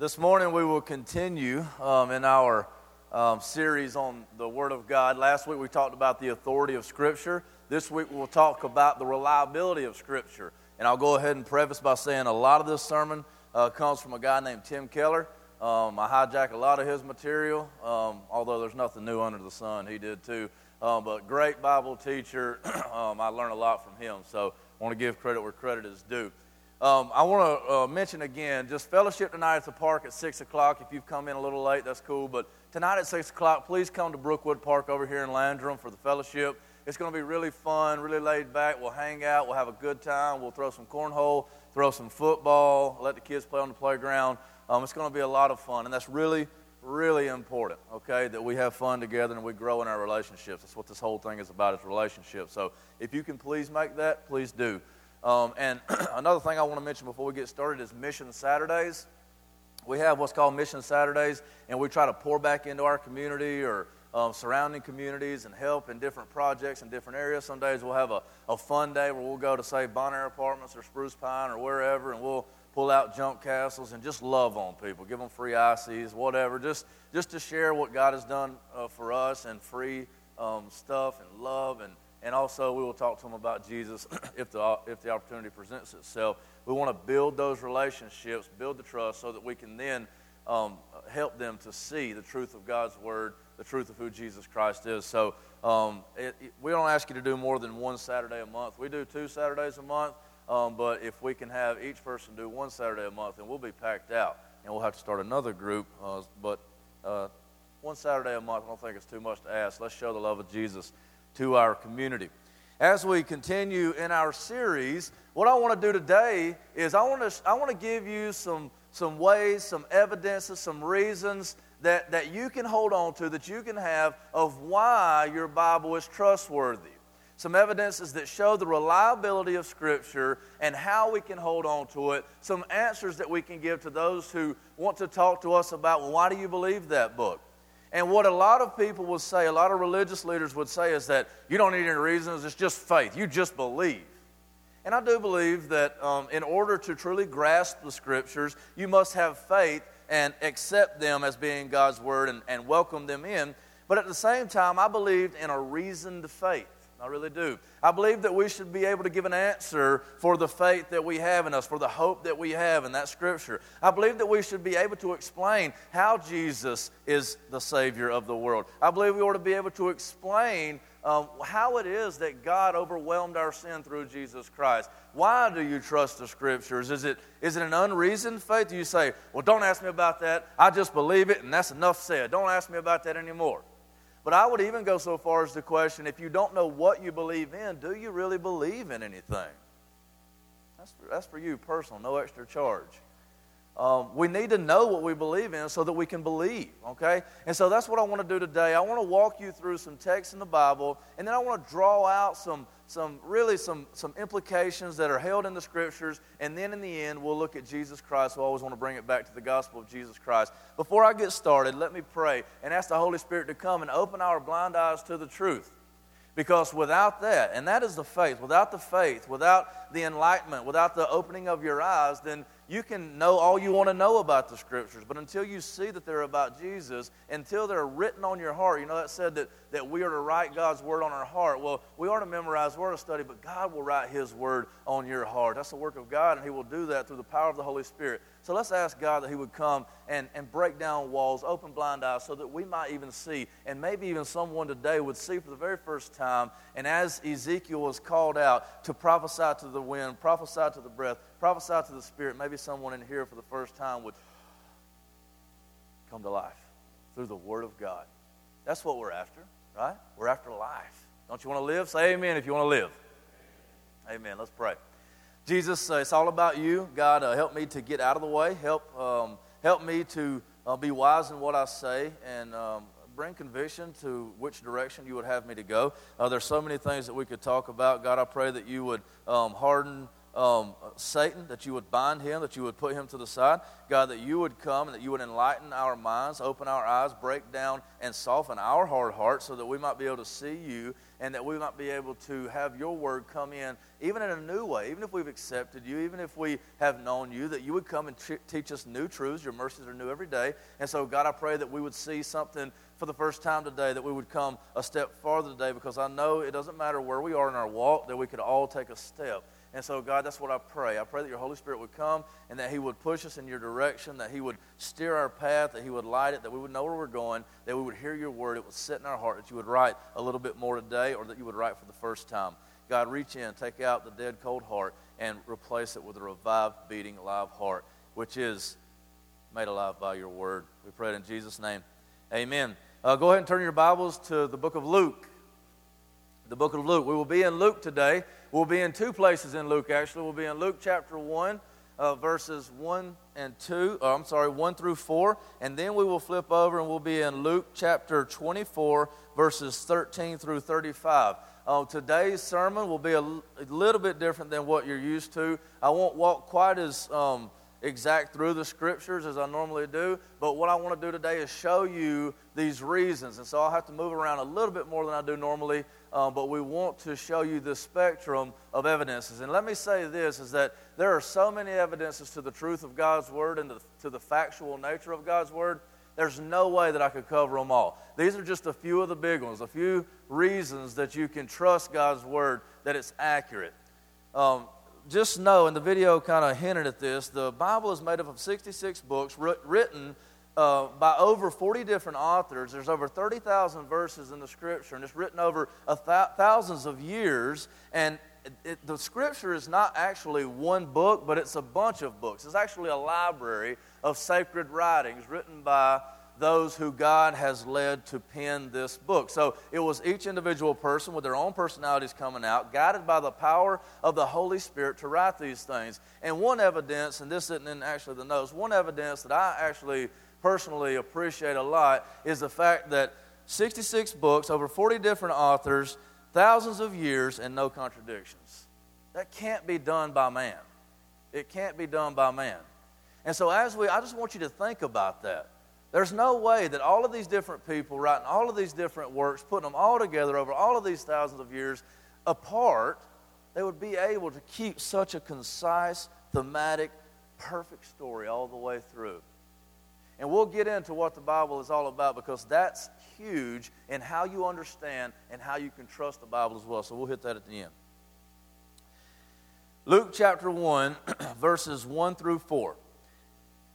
This morning we will continue um, in our um, series on the Word of God. Last week we talked about the authority of Scripture. This week we'll talk about the reliability of Scripture. And I'll go ahead and preface by saying a lot of this sermon uh, comes from a guy named Tim Keller. Um, I hijack a lot of his material, um, although there's nothing new under the sun. He did too. Um, but great Bible teacher. Um, I learned a lot from him. So I want to give credit where credit is due. Um, I want to uh, mention again, just fellowship tonight at the park at 6 o'clock. If you've come in a little late, that's cool. But tonight at 6 o'clock, please come to Brookwood Park over here in Landrum for the fellowship. It's going to be really fun, really laid back. We'll hang out, we'll have a good time. We'll throw some cornhole, throw some football, let the kids play on the playground. Um, it's going to be a lot of fun, and that's really, really important, okay, that we have fun together and we grow in our relationships. That's what this whole thing is about, is relationships. So if you can please make that, please do. Um, and another thing I want to mention before we get started is Mission Saturdays. We have what's called Mission Saturdays, and we try to pour back into our community or um, surrounding communities and help in different projects in different areas. Some days we'll have a, a fun day where we'll go to, say, Bonaire Apartments or Spruce Pine or wherever, and we'll pull out junk castles and just love on people, give them free ICEEs, whatever, just, just to share what God has done uh, for us and free um, stuff and love and and also we will talk to them about Jesus if the, if the opportunity presents itself. We want to build those relationships, build the trust so that we can then um, help them to see the truth of God's Word, the truth of who Jesus Christ is. So um, it, it, we don't ask you to do more than one Saturday a month. We do two Saturdays a month, um, but if we can have each person do one Saturday a month, then we'll be packed out. And we'll have to start another group. Uh, but uh, one Saturday a month, I don't think it's too much to ask. Let's show the love of Jesus to our community. As we continue in our series, what I want to do today is I want to, I want to give you some, some ways, some evidences, some reasons that, that you can hold on to, that you can have of why your Bible is trustworthy. Some evidences that show the reliability of Scripture and how we can hold on to it. Some answers that we can give to those who want to talk to us about, well, why do you believe that book? And what a lot of people will say, a lot of religious leaders would say, is that you don't need any reasons, it's just faith. You just believe. And I do believe that um, in order to truly grasp the scriptures, you must have faith and accept them as being God's word and, and welcome them in. But at the same time, I believed in a reasoned faith. I really do. I believe that we should be able to give an answer for the faith that we have in us, for the hope that we have in that scripture. I believe that we should be able to explain how Jesus is the Savior of the world. I believe we ought to be able to explain um, how it is that God overwhelmed our sin through Jesus Christ. Why do you trust the scriptures? Is it, is it an unreasoned faith? Do you say, well, don't ask me about that. I just believe it, and that's enough said. Don't ask me about that anymore. But I would even go so far as to question if you don't know what you believe in, do you really believe in anything? That's for, that's for you personal, no extra charge. Um, we need to know what we believe in so that we can believe, okay? And so that's what I want to do today. I want to walk you through some texts in the Bible, and then I want to draw out some some really some, some implications that are held in the scriptures, and then in the end, we'll look at Jesus Christ. I always want to bring it back to the gospel of Jesus Christ. Before I get started, let me pray and ask the Holy Spirit to come and open our blind eyes to the truth. Because without that, and that is the faith, without the faith, without the enlightenment, without the opening of your eyes, then you can know all you want to know about the scriptures, but until you see that they're about Jesus, until they're written on your heart, you know that said that, that we are to write God's word on our heart. Well, we are to memorize word of study, but God will write his word on your heart. That's the work of God, and he will do that through the power of the Holy Spirit. So let's ask God that he would come and, and break down walls, open blind eyes, so that we might even see, and maybe even someone today would see for the very first time. And as Ezekiel was called out to prophesy to the wind, prophesy to the breath, prophesy to the Spirit, maybe someone in here for the first time would come to life through the Word of God. That's what we're after, right? We're after life. Don't you want to live? Say amen if you want to live. Amen. Let's pray. Jesus, uh, it's all about you. God, uh, help me to get out of the way. Help, um, help me to uh, be wise in what I say and um, bring conviction to which direction you would have me to go. Uh, there's so many things that we could talk about. God, I pray that you would um, harden um, Satan, that you would bind him, that you would put him to the side. God, that you would come and that you would enlighten our minds, open our eyes, break down and soften our hard hearts so that we might be able to see you and that we might be able to have your word come in even in a new way, even if we've accepted you, even if we have known you, that you would come and t- teach us new truths. Your mercies are new every day. And so, God, I pray that we would see something for the first time today, that we would come a step farther today because I know it doesn't matter where we are in our walk, that we could all take a step and so, God, that's what I pray. I pray that your Holy Spirit would come and that He would push us in your direction, that He would steer our path, that He would light it, that we would know where we're going, that we would hear your word, it would sit in our heart, that you would write a little bit more today, or that you would write for the first time. God, reach in, take out the dead, cold heart, and replace it with a revived, beating, alive heart, which is made alive by your word. We pray it in Jesus' name. Amen. Uh, go ahead and turn your Bibles to the book of Luke. The book of Luke. We will be in Luke today. We'll be in two places in Luke, actually. We'll be in Luke chapter 1, uh, verses 1 and 2. Oh, I'm sorry, 1 through 4. And then we will flip over and we'll be in Luke chapter 24, verses 13 through 35. Uh, today's sermon will be a, l- a little bit different than what you're used to. I won't walk quite as um, exact through the scriptures as I normally do, but what I want to do today is show you these reasons. And so I'll have to move around a little bit more than I do normally uh, but we want to show you the spectrum of evidences. And let me say this is that there are so many evidences to the truth of God's Word and the, to the factual nature of God's Word. There's no way that I could cover them all. These are just a few of the big ones, a few reasons that you can trust God's Word that it's accurate. Um, just know, and the video kind of hinted at this, the Bible is made up of 66 books written uh, by over 40 different authors. There's over 30,000 verses in the scripture, and it's written over th- thousands of years. And it, it, the scripture is not actually one book, but it's a bunch of books. It's actually a library of sacred writings written by those who God has led to pen this book. So it was each individual person with their own personalities coming out, guided by the power of the Holy Spirit to write these things. And one evidence, and this isn't in actually the notes, one evidence that I actually personally appreciate a lot is the fact that 66 books, over 40 different authors, thousands of years, and no contradictions. That can't be done by man. It can't be done by man. And so, as we, I just want you to think about that. There's no way that all of these different people writing all of these different works, putting them all together over all of these thousands of years apart, they would be able to keep such a concise, thematic, perfect story all the way through. And we'll get into what the Bible is all about because that's huge in how you understand and how you can trust the Bible as well. So we'll hit that at the end. Luke chapter 1, verses 1 through 4.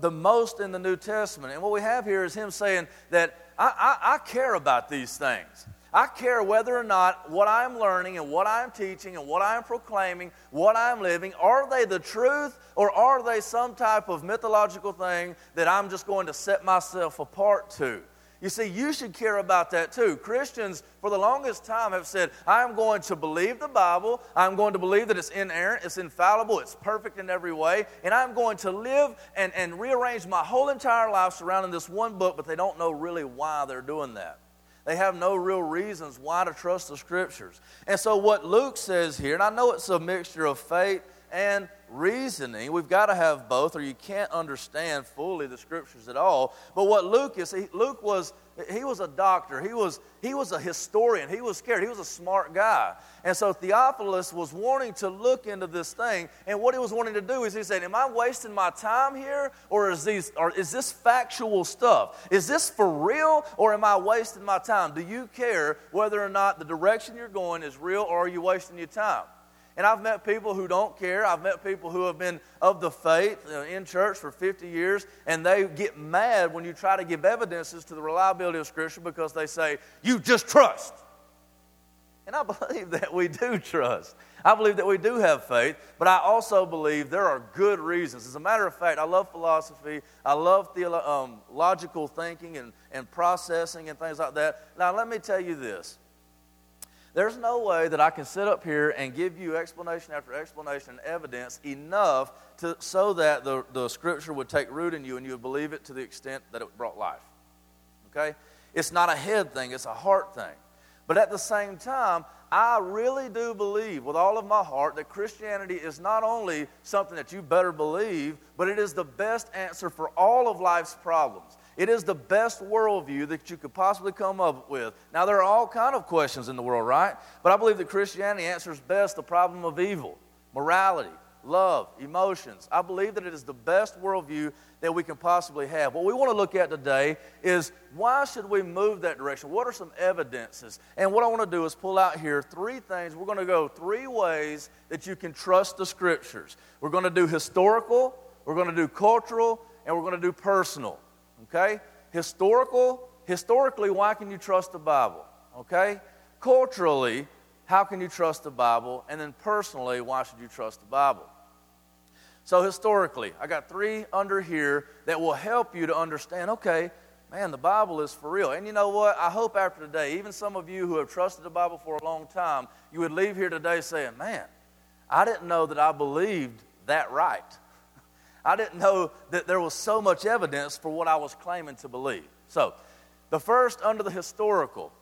the most in the New Testament. And what we have here is him saying that I, I, I care about these things. I care whether or not what I'm learning and what I'm teaching and what I'm proclaiming, what I'm living, are they the truth or are they some type of mythological thing that I'm just going to set myself apart to? You see, you should care about that too. Christians, for the longest time, have said, I'm going to believe the Bible. I'm going to believe that it's inerrant, it's infallible, it's perfect in every way. And I'm going to live and, and rearrange my whole entire life surrounding this one book, but they don't know really why they're doing that. They have no real reasons why to trust the scriptures. And so, what Luke says here, and I know it's a mixture of faith and reasoning. We've got to have both, or you can't understand fully the scriptures at all. But what Luke is, he, Luke was he was a doctor. He was, he was a historian. He was scared. He was a smart guy. And so Theophilus was wanting to look into this thing. And what he was wanting to do is he said, Am I wasting my time here? Or is, these, or is this factual stuff? Is this for real? Or am I wasting my time? Do you care whether or not the direction you're going is real or are you wasting your time? And I've met people who don't care. I've met people who have been of the faith in church for 50 years, and they get mad when you try to give evidences to the reliability of Scripture because they say, You just trust. And I believe that we do trust. I believe that we do have faith, but I also believe there are good reasons. As a matter of fact, I love philosophy, I love theolo- um, logical thinking and, and processing and things like that. Now, let me tell you this there's no way that I can sit up here and give you explanation after explanation and evidence enough to, so that the, the scripture would take root in you and you would believe it to the extent that it brought life. Okay? It's not a head thing, it's a heart thing. But at the same time, I really do believe with all of my heart that Christianity is not only something that you better believe, but it is the best answer for all of life's problems. It is the best worldview that you could possibly come up with. Now, there are all kind of questions in the world, right? But I believe that Christianity answers best the problem of evil, morality, love, emotions. I believe that it is the best worldview that we can possibly have. What we want to look at today is why should we move that direction? What are some evidences? And what I want to do is pull out here three things. We're going to go three ways that you can trust the scriptures. We're going to do historical, we're going to do cultural, and we're going to do personal. Okay? Historical, historically, why can you trust the Bible? Okay? Culturally, how can you trust the Bible? And then personally, why should you trust the Bible? So, historically, I got three under here that will help you to understand okay, man, the Bible is for real. And you know what? I hope after today, even some of you who have trusted the Bible for a long time, you would leave here today saying, man, I didn't know that I believed that right. I didn't know that there was so much evidence for what I was claiming to believe. So, the first under the historical.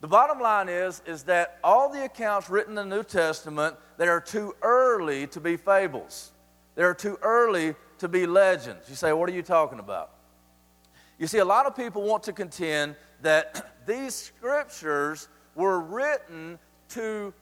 The bottom line is, is that all the accounts written in the New Testament, they are too early to be fables. They're too early to be legends. You say, what are you talking about? You see, a lot of people want to contend that these scriptures were written to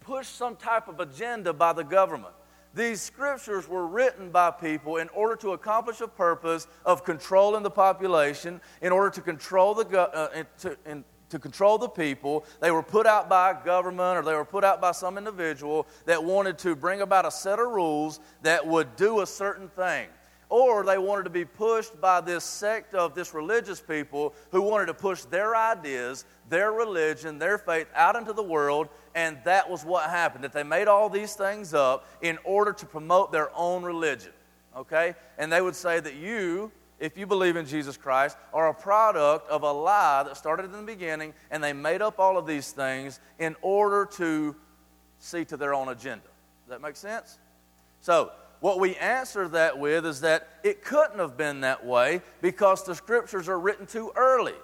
push some type of agenda by the government. These scriptures were written by people in order to accomplish a purpose of controlling the population, in order to control the uh, to, to control the people. They were put out by a government or they were put out by some individual that wanted to bring about a set of rules that would do a certain thing or they wanted to be pushed by this sect of this religious people who wanted to push their ideas, their religion, their faith out into the world, and that was what happened. That they made all these things up in order to promote their own religion. Okay? And they would say that you, if you believe in Jesus Christ, are a product of a lie that started in the beginning, and they made up all of these things in order to see to their own agenda. Does that make sense? So, what we answer that with is that it couldn't have been that way because the scriptures are written too early.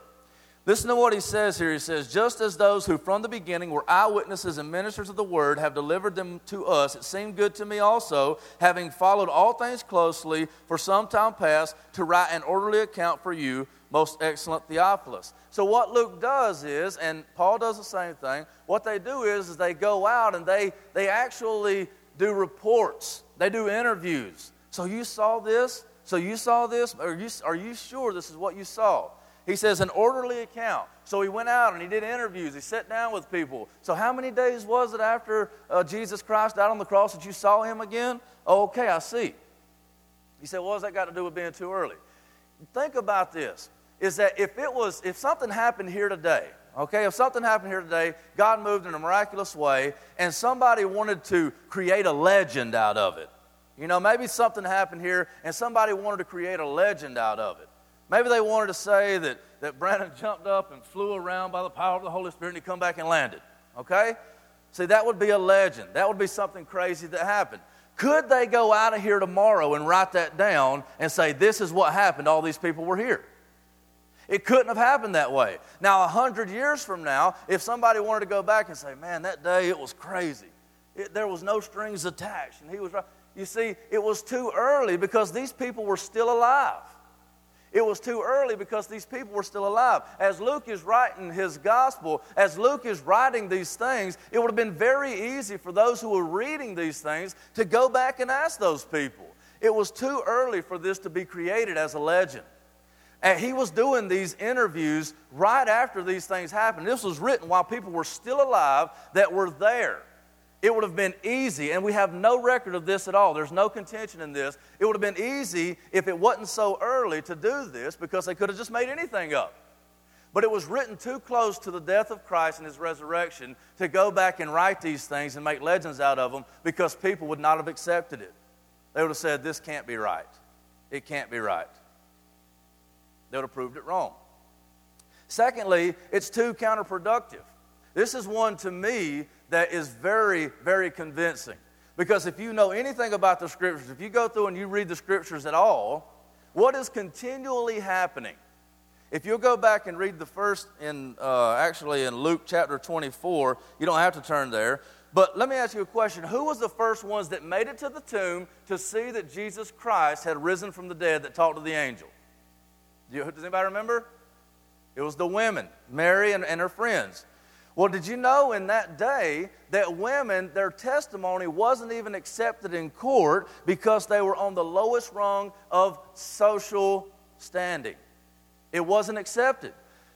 Listen to what he says here. He says, Just as those who from the beginning were eyewitnesses and ministers of the word have delivered them to us, it seemed good to me also, having followed all things closely for some time past, to write an orderly account for you, most excellent Theophilus. So, what Luke does is, and Paul does the same thing, what they do is, is they go out and they, they actually do reports, they do interviews. So you saw this? So you saw this? Are you, are you sure this is what you saw? He says, an orderly account. So he went out and he did interviews. He sat down with people. So, how many days was it after uh, Jesus Christ died on the cross that you saw him again? Okay, I see. He said, What has that got to do with being too early? Think about this is that if it was, if something happened here today, Okay, if something happened here today, God moved in a miraculous way, and somebody wanted to create a legend out of it. You know, maybe something happened here, and somebody wanted to create a legend out of it. Maybe they wanted to say that, that Brandon jumped up and flew around by the power of the Holy Spirit and he come back and landed. Okay? See, that would be a legend. That would be something crazy that happened. Could they go out of here tomorrow and write that down and say, this is what happened, all these people were here? It couldn't have happened that way. Now, a hundred years from now, if somebody wanted to go back and say, man, that day it was crazy, it, there was no strings attached, and he was right. You see, it was too early because these people were still alive. It was too early because these people were still alive. As Luke is writing his gospel, as Luke is writing these things, it would have been very easy for those who were reading these things to go back and ask those people. It was too early for this to be created as a legend. And he was doing these interviews right after these things happened. This was written while people were still alive that were there. It would have been easy, and we have no record of this at all. There's no contention in this. It would have been easy if it wasn't so early to do this because they could have just made anything up. But it was written too close to the death of Christ and his resurrection to go back and write these things and make legends out of them because people would not have accepted it. They would have said, This can't be right. It can't be right. They would have proved it wrong. Secondly, it's too counterproductive. This is one to me that is very, very convincing. Because if you know anything about the scriptures, if you go through and you read the scriptures at all, what is continually happening? If you'll go back and read the first in uh, actually in Luke chapter 24, you don't have to turn there. But let me ask you a question. Who was the first ones that made it to the tomb to see that Jesus Christ had risen from the dead that talked to the angel? You, does anybody remember? It was the women, Mary and, and her friends. Well, did you know in that day that women, their testimony wasn't even accepted in court because they were on the lowest rung of social standing? It wasn't accepted.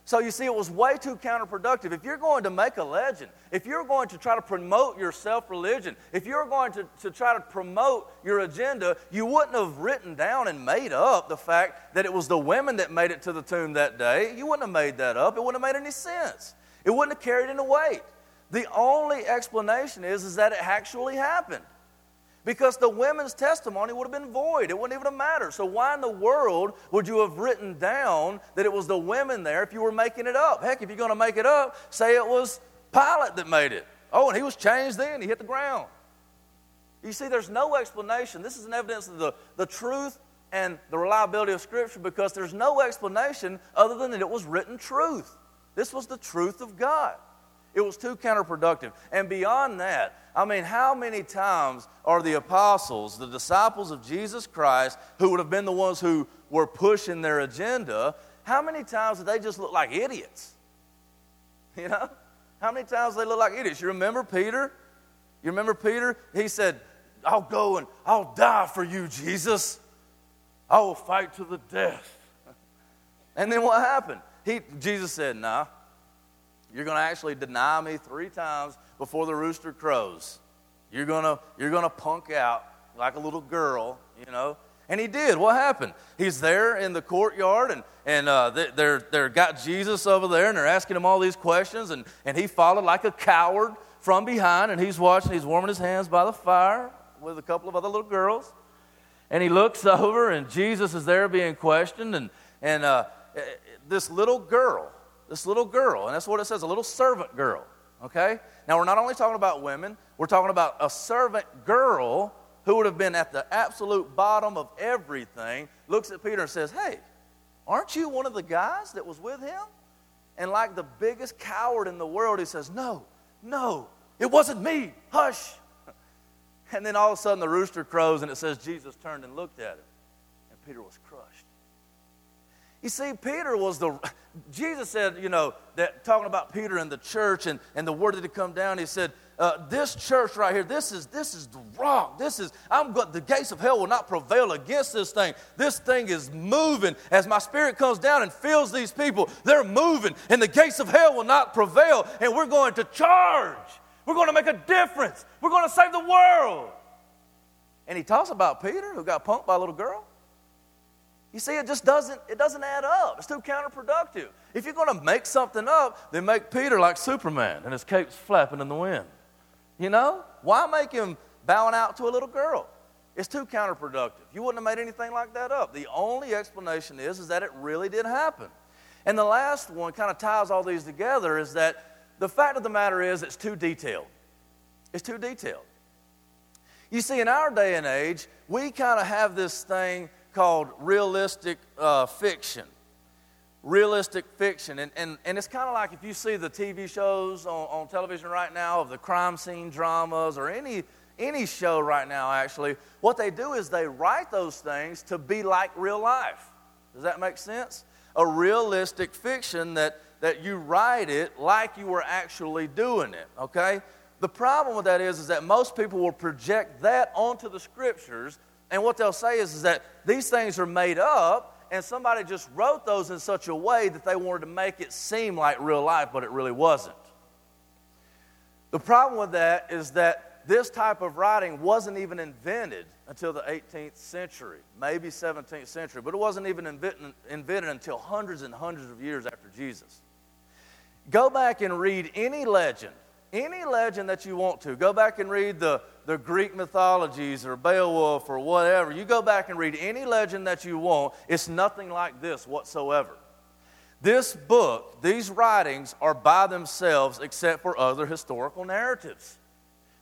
So you see, it was way too counterproductive. If you're going to make a legend, if you're going to try to promote your self religion, if you're going to, to try to promote your agenda, you wouldn't have written down and made up the fact that it was the women that made it to the tomb that day. You wouldn't have made that up. It wouldn't have made any sense. It wouldn't have carried any weight. The only explanation is, is that it actually happened. Because the women's testimony would have been void. It wouldn't even have mattered. So, why in the world would you have written down that it was the women there if you were making it up? Heck, if you're going to make it up, say it was Pilate that made it. Oh, and he was changed then, he hit the ground. You see, there's no explanation. This is an evidence of the, the truth and the reliability of Scripture because there's no explanation other than that it was written truth. This was the truth of God. It was too counterproductive. And beyond that, I mean, how many times are the apostles, the disciples of Jesus Christ, who would have been the ones who were pushing their agenda, how many times did they just look like idiots? You know? How many times they look like idiots? You remember Peter? You remember Peter? He said, I'll go and I'll die for you, Jesus. I will fight to the death. And then what happened? He, Jesus said, Nah, you're going to actually deny me three times before the rooster crows. You're going to you're going to punk out like a little girl, you know. And he did. What happened? He's there in the courtyard, and, and uh, they're, they're got Jesus over there, and they're asking him all these questions, and, and he followed like a coward from behind, and he's watching, he's warming his hands by the fire with a couple of other little girls. And he looks over, and Jesus is there being questioned, and, and uh, this little girl, this little girl, and that's what it says a little servant girl, okay? Now, we're not only talking about women, we're talking about a servant girl who would have been at the absolute bottom of everything, looks at Peter and says, Hey, aren't you one of the guys that was with him? And like the biggest coward in the world, he says, No, no, it wasn't me. Hush. And then all of a sudden the rooster crows and it says Jesus turned and looked at him. And Peter was crushed. You see, Peter was the, Jesus said, you know, that talking about Peter and the church and, and the word that had come down, he said, uh, this church right here, this is, this is the rock. This is, I'm got the gates of hell will not prevail against this thing. This thing is moving. As my spirit comes down and fills these people, they're moving, and the gates of hell will not prevail, and we're going to charge. We're going to make a difference. We're going to save the world. And he talks about Peter, who got punked by a little girl. You see, it just doesn't, it doesn't add up. It's too counterproductive. If you're going to make something up, then make Peter like Superman and his cape's flapping in the wind. You know? Why make him bowing out to a little girl? It's too counterproductive. You wouldn't have made anything like that up. The only explanation is, is that it really did happen. And the last one kind of ties all these together is that the fact of the matter is it's too detailed. It's too detailed. You see, in our day and age, we kind of have this thing called realistic uh, fiction. Realistic fiction. And, and, and it's kind of like if you see the TV shows on, on television right now of the crime scene dramas or any, any show right now, actually, what they do is they write those things to be like real life. Does that make sense? A realistic fiction that, that you write it like you were actually doing it, okay? The problem with that is, is that most people will project that onto the scriptures and what they'll say is, is that these things are made up, and somebody just wrote those in such a way that they wanted to make it seem like real life, but it really wasn't. The problem with that is that this type of writing wasn't even invented until the 18th century, maybe 17th century, but it wasn't even invented, invented until hundreds and hundreds of years after Jesus. Go back and read any legend, any legend that you want to. Go back and read the, the Greek mythologies or Beowulf or whatever. You go back and read any legend that you want. It's nothing like this whatsoever. This book, these writings are by themselves except for other historical narratives.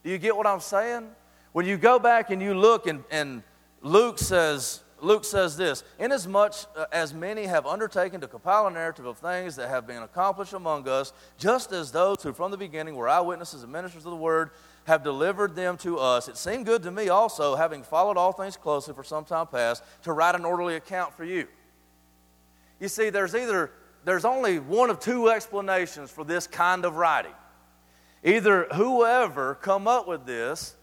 Do you get what I'm saying? When you go back and you look, and, and Luke says, Luke says this Inasmuch uh, as many have undertaken to compile a narrative of things that have been accomplished among us, just as those who from the beginning were eyewitnesses and ministers of the word have delivered them to us, it seemed good to me also, having followed all things closely for some time past, to write an orderly account for you. You see, there's either there's only one of two explanations for this kind of writing. Either whoever come up with this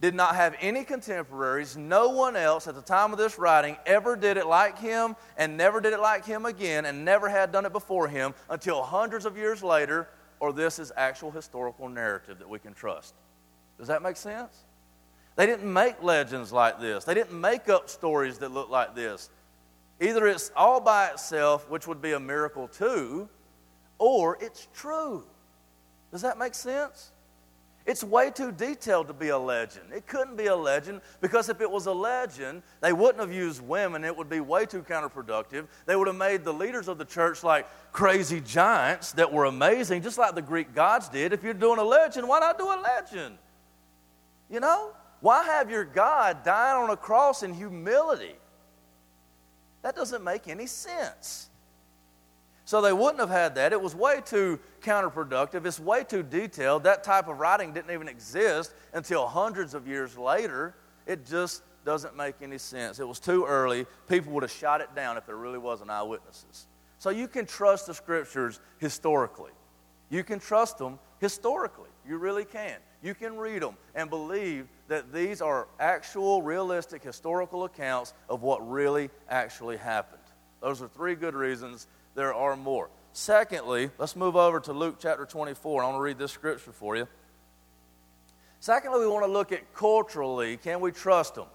did not have any contemporaries. No one else at the time of this writing ever did it like him and never did it like him again and never had done it before him until hundreds of years later, or this is actual historical narrative that we can trust. Does that make sense? They didn't make legends like this, they didn't make up stories that look like this. Either it's all by itself, which would be a miracle too, or it's true. Does that make sense? It's way too detailed to be a legend. It couldn't be a legend because if it was a legend, they wouldn't have used women. It would be way too counterproductive. They would have made the leaders of the church like crazy giants that were amazing, just like the Greek gods did. If you're doing a legend, why not do a legend? You know? Why have your God die on a cross in humility? That doesn't make any sense. So they wouldn't have had that. It was way too counterproductive. It's way too detailed. That type of writing didn't even exist until hundreds of years later. It just doesn't make any sense. It was too early. People would have shot it down if there really wasn't eyewitnesses. So you can trust the scriptures historically. You can trust them historically. You really can. You can read them and believe that these are actual, realistic, historical accounts of what really actually happened. Those are three good reasons there are more. Secondly, let's move over to Luke chapter 24. I want to read this scripture for you. Secondly, we want to look at culturally can we trust them?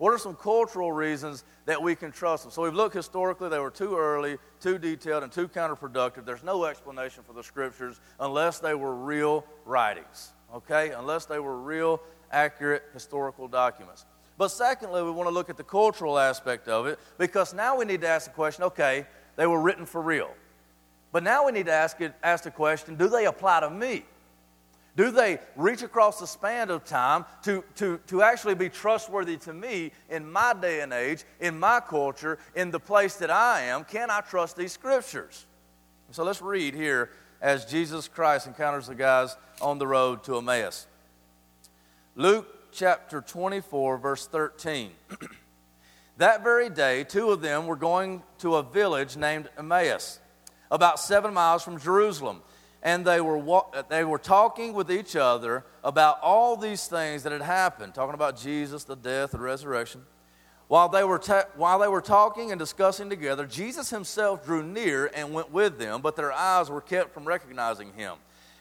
What are some cultural reasons that we can trust them? So we've looked historically, they were too early, too detailed, and too counterproductive. There's no explanation for the scriptures unless they were real writings, okay? Unless they were real, accurate historical documents. But secondly, we want to look at the cultural aspect of it because now we need to ask the question okay, they were written for real. But now we need to ask, it, ask the question do they apply to me? Do they reach across the span of time to, to, to actually be trustworthy to me in my day and age, in my culture, in the place that I am? Can I trust these scriptures? So let's read here as Jesus Christ encounters the guys on the road to Emmaus. Luke chapter 24, verse 13. That very day, two of them were going to a village named Emmaus, about seven miles from Jerusalem. And they were, they were talking with each other about all these things that had happened, talking about Jesus, the death, the resurrection. While they, were ta- while they were talking and discussing together, Jesus himself drew near and went with them, but their eyes were kept from recognizing him.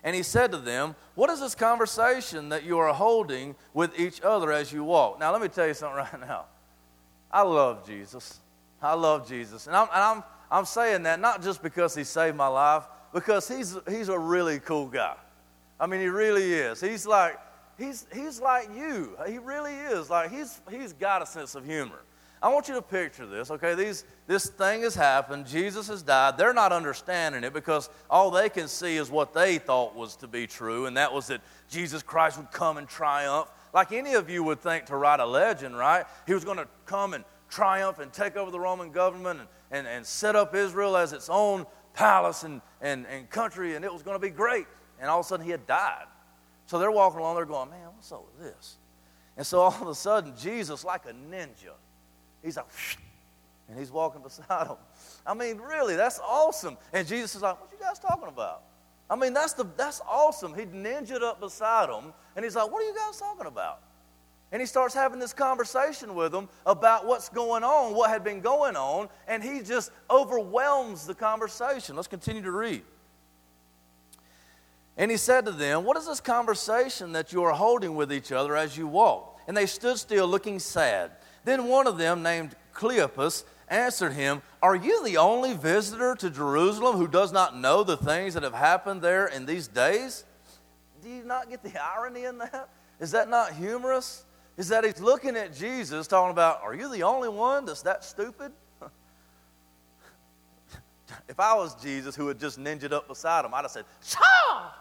And he said to them, What is this conversation that you are holding with each other as you walk? Now, let me tell you something right now. I love Jesus. I love Jesus. And I'm, and I'm, I'm saying that not just because he saved my life, because he's, he's a really cool guy. I mean, he really is. He's like, he's, he's like you. He really is. Like, he's, he's got a sense of humor. I want you to picture this, okay? These, this thing has happened. Jesus has died. They're not understanding it because all they can see is what they thought was to be true, and that was that Jesus Christ would come and triumph like any of you would think to write a legend, right? He was going to come and triumph and take over the Roman government and, and, and set up Israel as its own palace and, and, and country, and it was going to be great. And all of a sudden, he had died. So they're walking along, they're going, man, what's up with this? And so all of a sudden, Jesus, like a ninja, he's like, and he's walking beside them. I mean, really, that's awesome. And Jesus is like, what you guys talking about? I mean, that's, the, that's awesome. He ninjaed up beside them, and he's like, What are you guys talking about? And he starts having this conversation with them about what's going on, what had been going on, and he just overwhelms the conversation. Let's continue to read. And he said to them, What is this conversation that you are holding with each other as you walk? And they stood still, looking sad. Then one of them, named Cleopas, answered him, Are you the only visitor to Jerusalem who does not know the things that have happened there in these days? Do you not get the irony in that? Is that not humorous? Is that he's looking at Jesus talking about, Are you the only one that's that stupid? if I was Jesus who had just ninjaed up beside him, I'd have said, Shaw!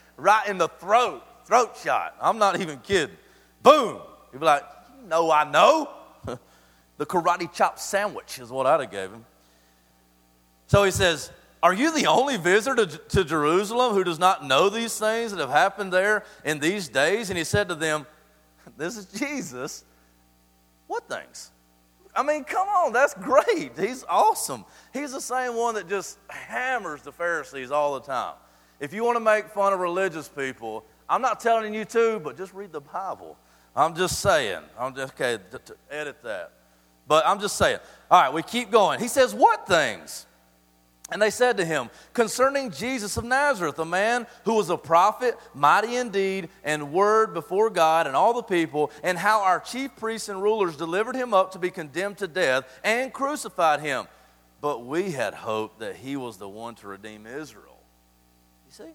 right in the throat, throat shot. I'm not even kidding. Boom! He'd be like, You know, I know. the karate chop sandwich is what I'd have gave him. So he says, Are you the only visitor to, to Jerusalem who does not know these things that have happened there in these days? And he said to them, This is Jesus. What things? I mean, come on, that's great. He's awesome. He's the same one that just hammers the Pharisees all the time. If you want to make fun of religious people, I'm not telling you to, but just read the Bible. I'm just saying. I'm just, okay, to, to edit that. But I'm just saying. All right, we keep going. He says, What things? And they said to him, Concerning Jesus of Nazareth, a man who was a prophet, mighty indeed, and word before God and all the people, and how our chief priests and rulers delivered him up to be condemned to death and crucified him. But we had hoped that he was the one to redeem Israel. You see?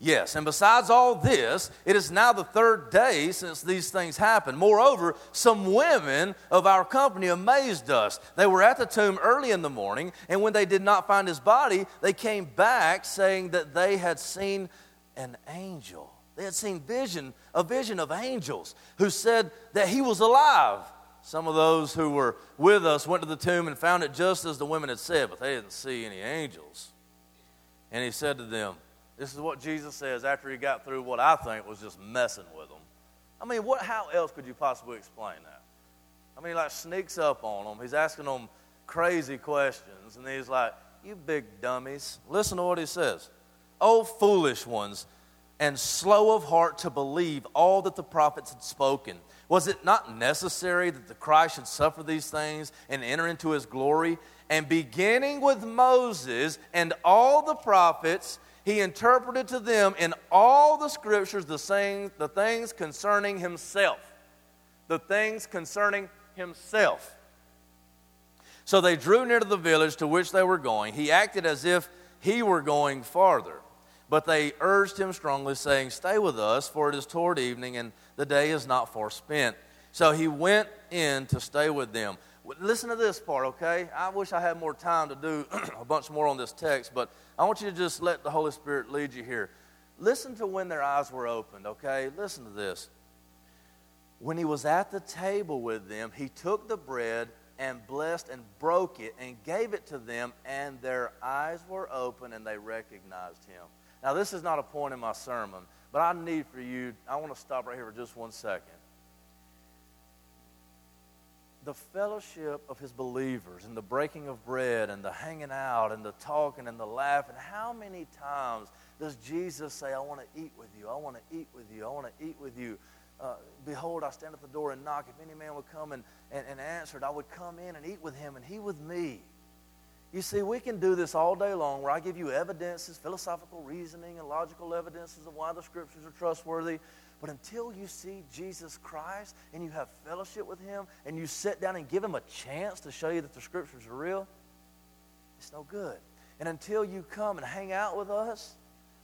Yes, and besides all this, it is now the third day since these things happened. Moreover, some women of our company amazed us. They were at the tomb early in the morning, and when they did not find his body, they came back saying that they had seen an angel. They had seen vision, a vision of angels who said that he was alive. Some of those who were with us went to the tomb and found it just as the women had said, but they didn't see any angels. And he said to them, this is what Jesus says after he got through what I think was just messing with them. I mean, what, how else could you possibly explain that? I mean, he like sneaks up on them. He's asking them crazy questions, and he's like, You big dummies. Listen to what he says. Oh, foolish ones, and slow of heart to believe all that the prophets had spoken. Was it not necessary that the Christ should suffer these things and enter into his glory? And beginning with Moses and all the prophets, he interpreted to them in all the scriptures the, the things concerning himself. The things concerning himself. So they drew near to the village to which they were going. He acted as if he were going farther. But they urged him strongly, saying, Stay with us, for it is toward evening, and the day is not far spent. So he went in to stay with them. Listen to this part, okay? I wish I had more time to do a bunch more on this text, but I want you to just let the Holy Spirit lead you here. Listen to when their eyes were opened, okay? Listen to this. When he was at the table with them, he took the bread and blessed and broke it and gave it to them, and their eyes were open and they recognized him. Now, this is not a point in my sermon, but I need for you, I want to stop right here for just one second the fellowship of his believers and the breaking of bread and the hanging out and the talking and the laughing. How many times does Jesus say, I want to eat with you? I want to eat with you. I want to eat with you. Uh, Behold, I stand at the door and knock. If any man would come and, and, and answer I would come in and eat with him and he with me. You see, we can do this all day long where I give you evidences, philosophical reasoning, and logical evidences of why the scriptures are trustworthy. But until you see Jesus Christ and you have fellowship with Him and you sit down and give Him a chance to show you that the Scriptures are real, it's no good. And until you come and hang out with us,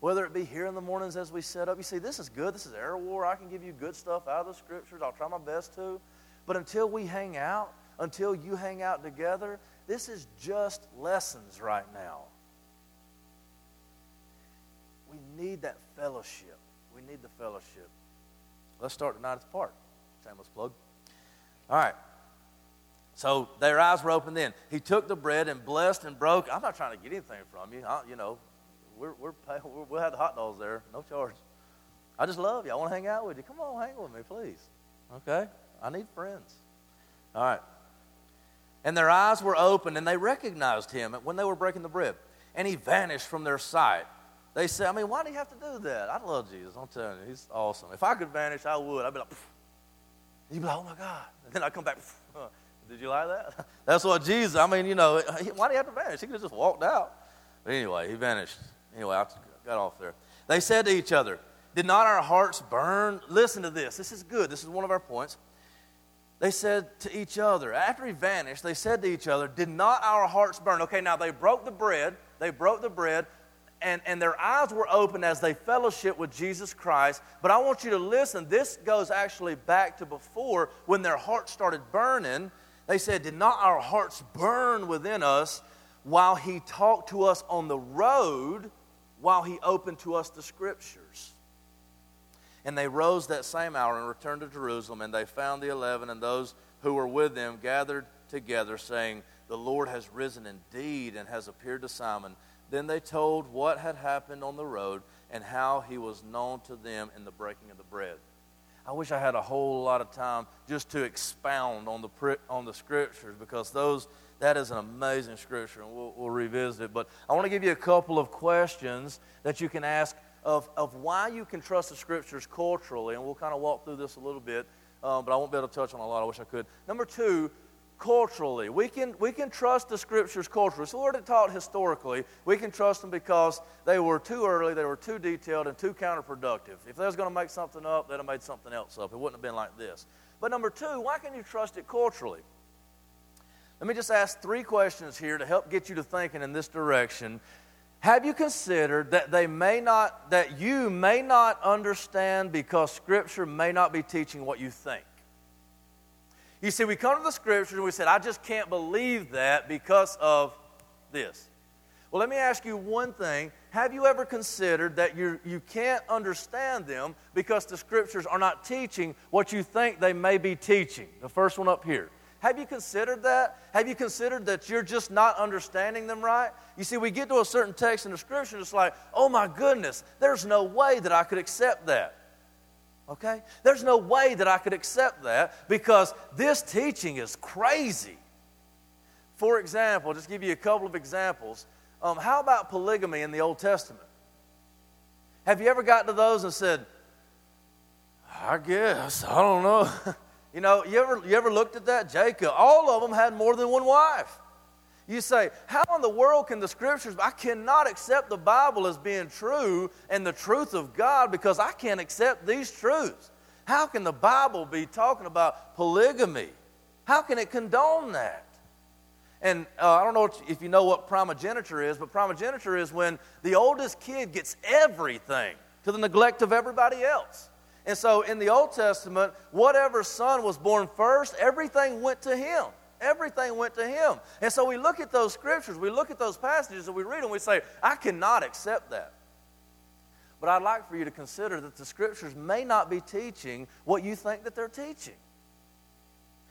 whether it be here in the mornings as we set up, you see, this is good. This is Error War. I can give you good stuff out of the Scriptures. I'll try my best to. But until we hang out, until you hang out together, this is just lessons right now. We need that fellowship. We need the fellowship. Let's start tonight at the park. Shameless plug. All right. So their eyes were open then. He took the bread and blessed and broke. I'm not trying to get anything from you. I, you know, we're, we're, we'll have the hot dogs there, no charge. I just love you. I want to hang out with you. Come on, hang with me, please. Okay? I need friends. All right. And their eyes were open and they recognized him when they were breaking the bread. And he vanished from their sight. They say, I mean, why do you have to do that? I love Jesus. I'm telling you, he's awesome. If I could vanish, I would. I'd be like, Pff. you'd be like, oh my God. And then I come back, did you like that? That's what Jesus, I mean, you know, why do you have to vanish? He could have just walked out. But anyway, he vanished. Anyway, I got off there. They said to each other, Did not our hearts burn? Listen to this. This is good. This is one of our points. they said to each other, after he vanished, they said to each other, Did not our hearts burn? Okay, now they broke the bread. They broke the bread, and, and their eyes were open as they fellowship with Jesus Christ. But I want you to listen. This goes actually back to before when their hearts started burning. They said, Did not our hearts burn within us while he talked to us on the road, while he opened to us the scriptures? And they rose that same hour and returned to Jerusalem, and they found the eleven and those who were with them gathered together, saying, The Lord has risen indeed and has appeared to Simon. Then they told what had happened on the road and how he was known to them in the breaking of the bread. I wish I had a whole lot of time just to expound on the, on the scriptures because those that is an amazing scripture, and we'll, we'll revisit it. But I want to give you a couple of questions that you can ask of, of why you can trust the scriptures culturally, and we'll kind of walk through this a little bit, um, but I won't be able to touch on a lot. I wish I could. Number two, culturally. We can, we can trust the scriptures culturally. So, Lord had taught historically, we can trust them because they were too early, they were too detailed, and too counterproductive. If they was going to make something up, they'd have made something else up. It wouldn't have been like this. But number two, why can you trust it culturally? Let me just ask three questions here to help get you to thinking in this direction. Have you considered that they may not, that you may not understand because Scripture may not be teaching what you think? You see, we come to the Scripture and we said, I just can't believe that because of this. Well, let me ask you one thing. Have you ever considered that you, you can't understand them because the Scriptures are not teaching what you think they may be teaching? The first one up here. Have you considered that? Have you considered that you're just not understanding them right? You see, we get to a certain text in the scripture, and it's like, oh my goodness, there's no way that I could accept that. Okay? There's no way that I could accept that because this teaching is crazy. For example, just give you a couple of examples. Um, how about polygamy in the Old Testament? Have you ever gotten to those and said, I guess, I don't know. You know, you ever, you ever looked at that? Jacob, all of them had more than one wife. You say, How in the world can the scriptures? I cannot accept the Bible as being true and the truth of God because I can't accept these truths. How can the Bible be talking about polygamy? How can it condone that? And uh, I don't know if you know what primogeniture is, but primogeniture is when the oldest kid gets everything to the neglect of everybody else. And so in the Old Testament, whatever son was born first, everything went to him. Everything went to him. And so we look at those scriptures, we look at those passages, and we read them, we say, I cannot accept that. But I'd like for you to consider that the scriptures may not be teaching what you think that they're teaching.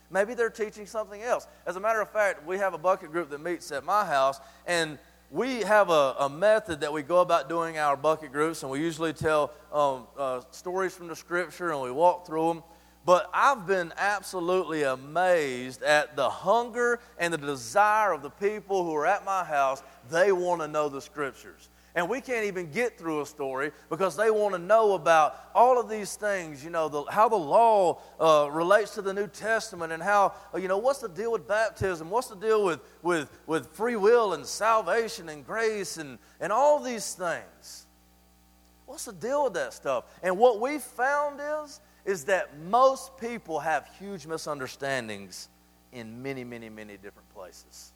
Maybe they're teaching something else. As a matter of fact, we have a bucket group that meets at my house, and we have a, a, method that we go about doing our bucket groups, and we usually tell um, uh, stories from the scripture and we walk through them. But I've been absolutely amazed at the hunger and the desire of the people who are at my house. They want to know the scriptures. And we can't even get through a story because they want to know about all of these things, you know, the, how the law uh, relates to the New Testament and how, uh, you know, what's the deal with baptism? What's the deal with, with, with free will and salvation and grace and, and all these things? What's the deal with that stuff? And what we found is, is that most people have huge misunderstandings in many, many, many different places.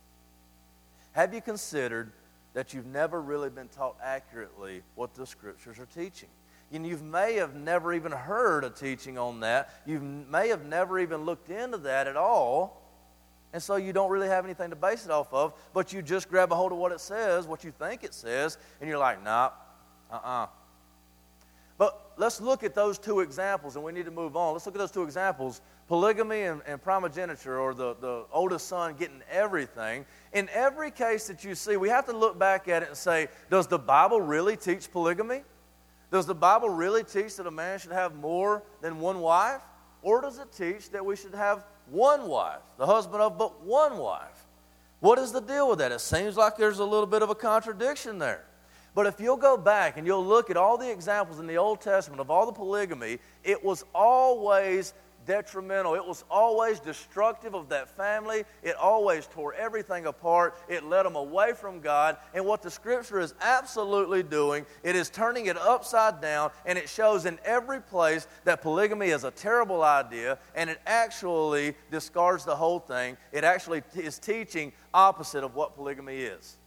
Have you considered that you've never really been taught accurately what the scriptures are teaching. And you may have never even heard a teaching on that. You may have never even looked into that at all. And so you don't really have anything to base it off of, but you just grab a hold of what it says, what you think it says, and you're like, nah, uh uh-uh. uh But let's look at those two examples, and we need to move on. Let's look at those two examples polygamy and, and primogeniture, or the, the oldest son getting everything, in every case that you see, we have to look back at it and say, does the Bible really teach polygamy? Does the Bible really teach that a man should have more than one wife? Or does it teach that we should have one wife, the husband of but one wife? What is the deal with that? It seems like there's a little bit of a contradiction there. But if you'll go back and you'll look at all the examples in the Old Testament of all the polygamy, it was always detrimental. It was always destructive of that family. It always tore everything apart. It led them away from God. And what the scripture is absolutely doing, it is turning it upside down, and it shows in every place that polygamy is a terrible idea, and it actually discards the whole thing. It actually is teaching opposite of what polygamy is.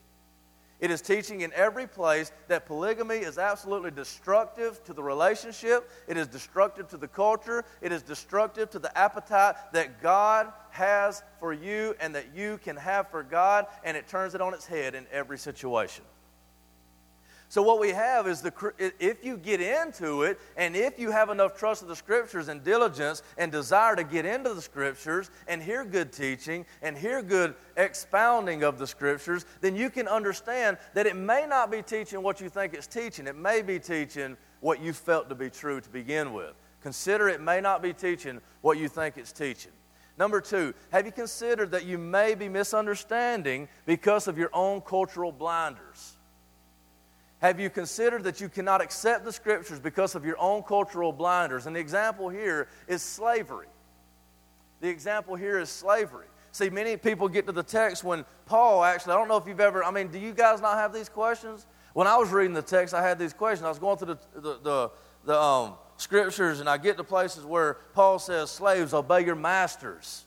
It is teaching in every place that polygamy is absolutely destructive to the relationship, it is destructive to the culture, it is destructive to the appetite that God has for you and that you can have for God, and it turns it on its head in every situation. So, what we have is the, if you get into it, and if you have enough trust of the Scriptures and diligence and desire to get into the Scriptures and hear good teaching and hear good expounding of the Scriptures, then you can understand that it may not be teaching what you think it's teaching. It may be teaching what you felt to be true to begin with. Consider it may not be teaching what you think it's teaching. Number two, have you considered that you may be misunderstanding because of your own cultural blinders? Have you considered that you cannot accept the scriptures because of your own cultural blinders? And the example here is slavery. The example here is slavery. See, many people get to the text when Paul actually, I don't know if you've ever, I mean, do you guys not have these questions? When I was reading the text, I had these questions. I was going through the, the, the, the um, scriptures and I get to places where Paul says, Slaves, obey your masters.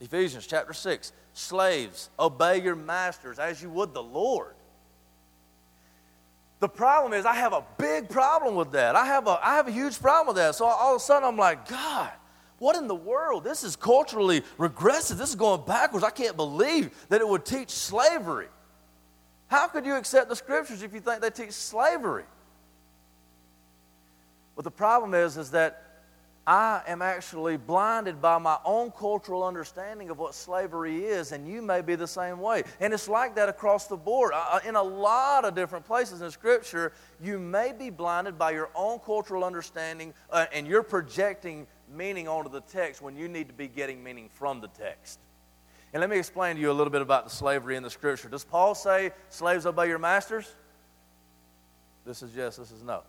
Ephesians chapter 6, slaves, obey your masters as you would the Lord. The problem is, I have a big problem with that. I have a, I have a huge problem with that. So all of a sudden, I'm like, God, what in the world? This is culturally regressive. This is going backwards. I can't believe that it would teach slavery. How could you accept the scriptures if you think they teach slavery? But the problem is, is that I am actually blinded by my own cultural understanding of what slavery is, and you may be the same way. And it's like that across the board. In a lot of different places in Scripture, you may be blinded by your own cultural understanding, uh, and you're projecting meaning onto the text when you need to be getting meaning from the text. And let me explain to you a little bit about the slavery in the Scripture. Does Paul say, slaves obey your masters? This is yes, this is no.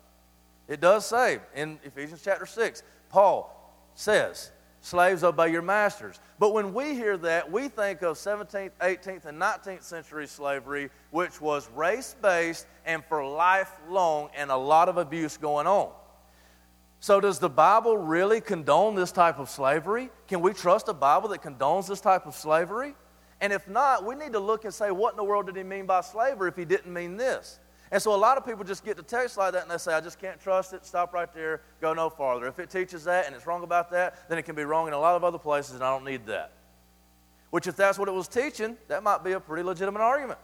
It does say in Ephesians chapter 6 Paul says, Slaves, obey your masters. But when we hear that, we think of 17th, 18th, and 19th century slavery, which was race based and for lifelong, and a lot of abuse going on. So, does the Bible really condone this type of slavery? Can we trust a Bible that condones this type of slavery? And if not, we need to look and say, what in the world did he mean by slavery if he didn't mean this? And so a lot of people just get the text like that and they say, I just can't trust it, stop right there, go no farther. If it teaches that and it's wrong about that, then it can be wrong in a lot of other places and I don't need that. Which, if that's what it was teaching, that might be a pretty legitimate argument.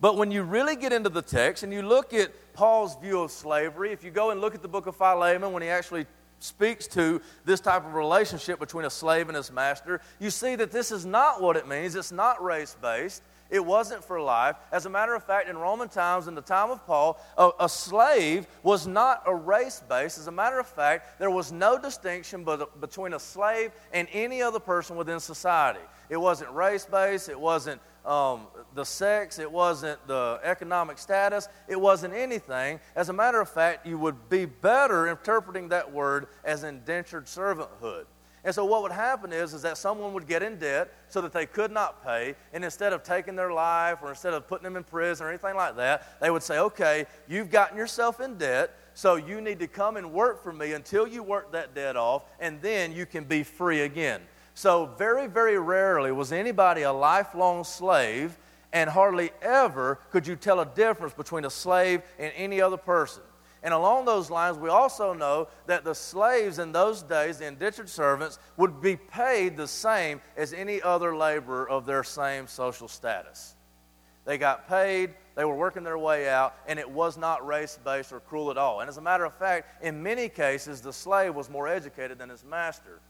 But when you really get into the text and you look at Paul's view of slavery, if you go and look at the book of Philemon when he actually speaks to this type of relationship between a slave and his master, you see that this is not what it means. It's not race based. It wasn't for life. As a matter of fact, in Roman times, in the time of Paul, a, a slave was not a race base. As a matter of fact, there was no distinction but, between a slave and any other person within society. It wasn't race based, it wasn't um, the sex, it wasn't the economic status, it wasn't anything. As a matter of fact, you would be better interpreting that word as indentured servanthood. And so what would happen is, is that someone would get in debt so that they could not pay, and instead of taking their life or instead of putting them in prison or anything like that, they would say, okay, you've gotten yourself in debt, so you need to come and work for me until you work that debt off, and then you can be free again. So very, very rarely was anybody a lifelong slave, and hardly ever could you tell a difference between a slave and any other person. And along those lines, we also know that the slaves in those days, the indentured servants, would be paid the same as any other laborer of their same social status. They got paid, they were working their way out, and it was not race based or cruel at all. And as a matter of fact, in many cases, the slave was more educated than his master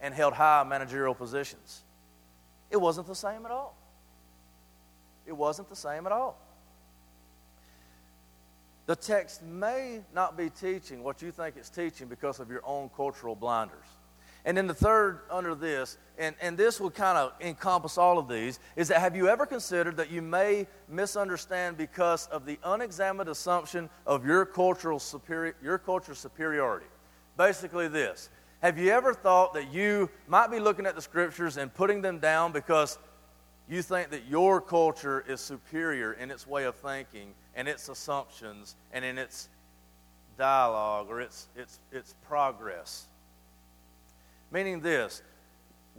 and held high managerial positions. It wasn't the same at all. It wasn't the same at all. The text may not be teaching what you think it's teaching because of your own cultural blinders. And then the third under this, and, and this will kind of encompass all of these, is that have you ever considered that you may misunderstand because of the unexamined assumption of your cultural, superi- your cultural superiority? basically this Have you ever thought that you might be looking at the scriptures and putting them down because you think that your culture is superior in its way of thinking and its assumptions and in its dialogue or its, its, its progress? Meaning this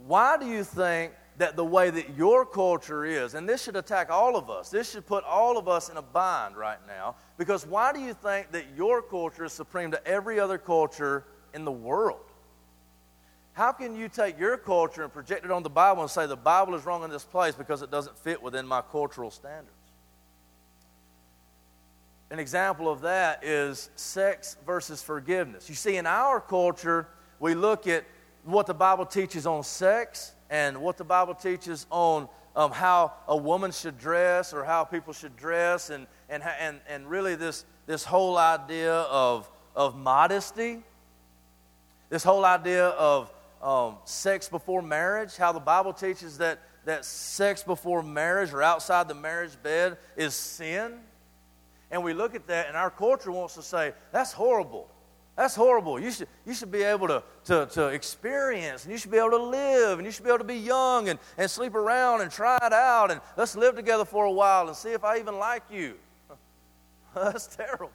why do you think that the way that your culture is, and this should attack all of us, this should put all of us in a bind right now, because why do you think that your culture is supreme to every other culture in the world? How can you take your culture and project it on the Bible and say the Bible is wrong in this place because it doesn't fit within my cultural standards? An example of that is sex versus forgiveness. You see, in our culture, we look at what the Bible teaches on sex and what the Bible teaches on um, how a woman should dress or how people should dress, and, and, and, and really this, this whole idea of, of modesty, this whole idea of um, sex before marriage, how the Bible teaches that, that sex before marriage or outside the marriage bed is sin. And we look at that, and our culture wants to say, that's horrible. That's horrible. You should, you should be able to, to, to experience, and you should be able to live, and you should be able to be young and, and sleep around and try it out, and let's live together for a while and see if I even like you. That's terrible.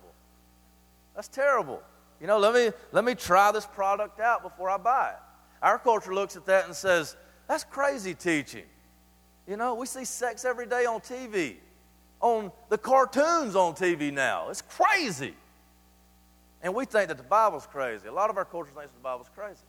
That's terrible. You know, let me, let me try this product out before I buy it. Our culture looks at that and says, that's crazy teaching. You know, we see sex every day on TV, on the cartoons on TV now. It's crazy. And we think that the Bible's crazy. A lot of our culture thinks the Bible's crazy.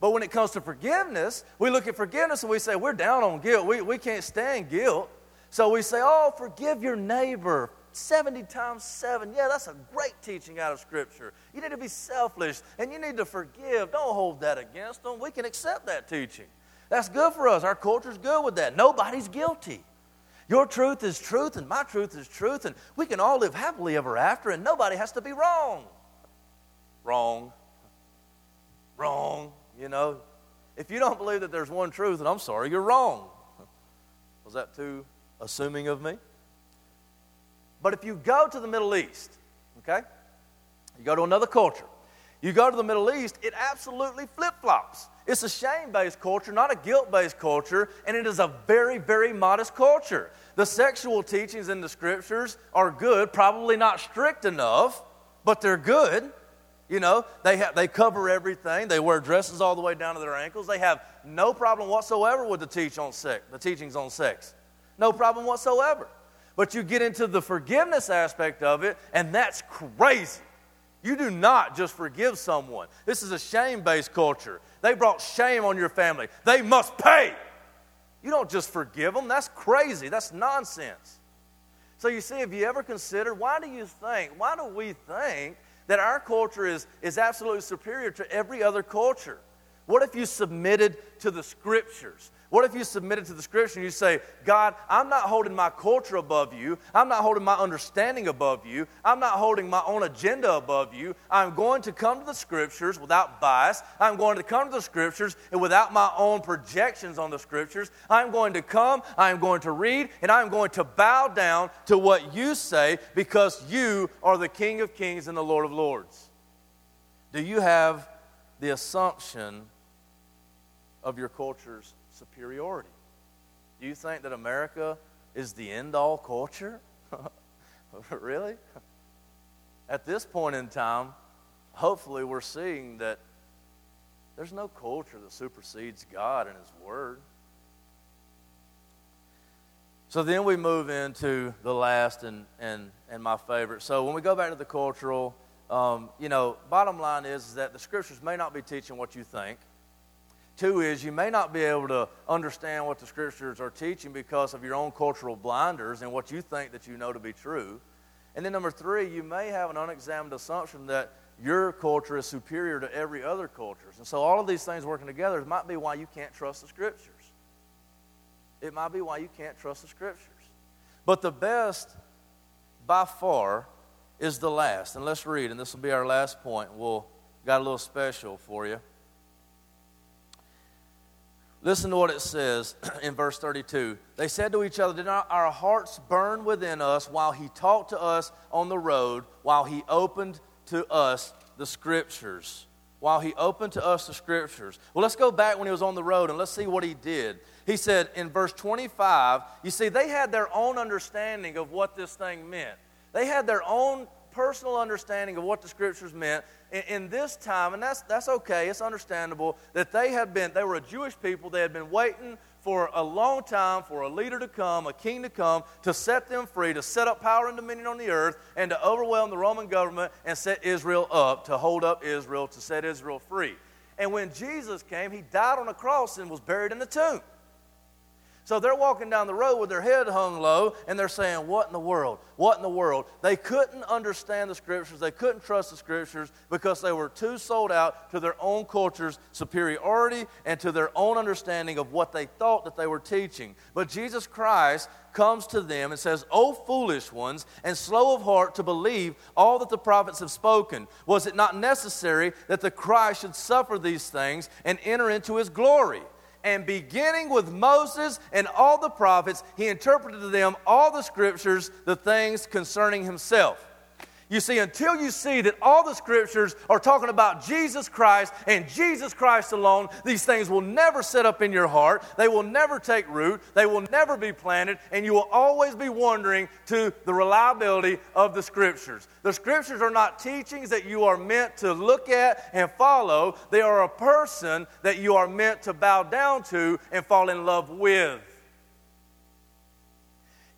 But when it comes to forgiveness, we look at forgiveness and we say, we're down on guilt. We, we can't stand guilt. So we say, oh, forgive your neighbor 70 times 7. Yeah, that's a great teaching out of Scripture. You need to be selfish and you need to forgive. Don't hold that against them. We can accept that teaching. That's good for us. Our culture's good with that. Nobody's guilty. Your truth is truth, and my truth is truth, and we can all live happily ever after, and nobody has to be wrong. Wrong. Wrong. You know, if you don't believe that there's one truth, and I'm sorry, you're wrong. Was that too assuming of me? But if you go to the Middle East, okay, you go to another culture, you go to the Middle East, it absolutely flip flops. It's a shame based culture, not a guilt based culture, and it is a very, very modest culture. The sexual teachings in the scriptures are good, probably not strict enough, but they're good. You know, they, they cover everything. They wear dresses all the way down to their ankles. They have no problem whatsoever with the teach on sex, the teachings on sex. No problem whatsoever. But you get into the forgiveness aspect of it, and that's crazy. You do not just forgive someone. This is a shame based culture. They brought shame on your family. They must pay. You don't just forgive them. That's crazy. That's nonsense. So, you see, have you ever considered why do you think, why do we think that our culture is, is absolutely superior to every other culture? What if you submitted to the scriptures? What if you submitted to the scripture and you say, God, I'm not holding my culture above you. I'm not holding my understanding above you. I'm not holding my own agenda above you. I'm going to come to the scriptures without bias. I'm going to come to the scriptures and without my own projections on the scriptures. I'm going to come, I'm going to read, and I'm going to bow down to what you say because you are the King of kings and the Lord of lords. Do you have the assumption of your culture's superiority. Do you think that America is the end all culture? really? At this point in time, hopefully we're seeing that there's no culture that supersedes God and His Word. So then we move into the last and, and, and my favorite. So when we go back to the cultural, um, you know, bottom line is, is that the scriptures may not be teaching what you think. Two is you may not be able to understand what the scriptures are teaching because of your own cultural blinders and what you think that you know to be true. And then number three, you may have an unexamined assumption that your culture is superior to every other culture. And so all of these things working together might be why you can't trust the scriptures. It might be why you can't trust the scriptures. But the best by far is the last. And let's read, and this will be our last point. We'll got a little special for you. Listen to what it says in verse 32. They said to each other, Did not our hearts burn within us while he talked to us on the road, while he opened to us the scriptures. While he opened to us the scriptures. Well, let's go back when he was on the road and let's see what he did. He said in verse 25, you see, they had their own understanding of what this thing meant. They had their own personal understanding of what the scriptures meant in, in, this time, and that's, that's okay, it's understandable, that they had been, they were a Jewish people, they had been waiting for a long time for a leader to come, a king to come, to set them free, to set up power and dominion on the earth, and to overwhelm the Roman government and set Israel up, to hold up Israel, to set Israel free. And when Jesus came, he died on a cross and was buried in the tomb. So they're walking down the road with their head hung low and they're saying, What in the world? What in the world? They couldn't understand the scriptures. They couldn't trust the scriptures because they were too sold out to their own culture's superiority and to their own understanding of what they thought that they were teaching. But Jesus Christ comes to them and says, O foolish ones, and slow of heart to believe all that the prophets have spoken. Was it not necessary that the Christ should suffer these things and enter into his glory? And beginning with Moses and all the prophets, he interpreted to them all the scriptures, the things concerning himself. You see, until you see that all the scriptures are talking about Jesus Christ and Jesus Christ alone, these things will never set up in your heart. They will never take root. They will never be planted. And you will always be wondering to the reliability of the scriptures. The scriptures are not teachings that you are meant to look at and follow, they are a person that you are meant to bow down to and fall in love with.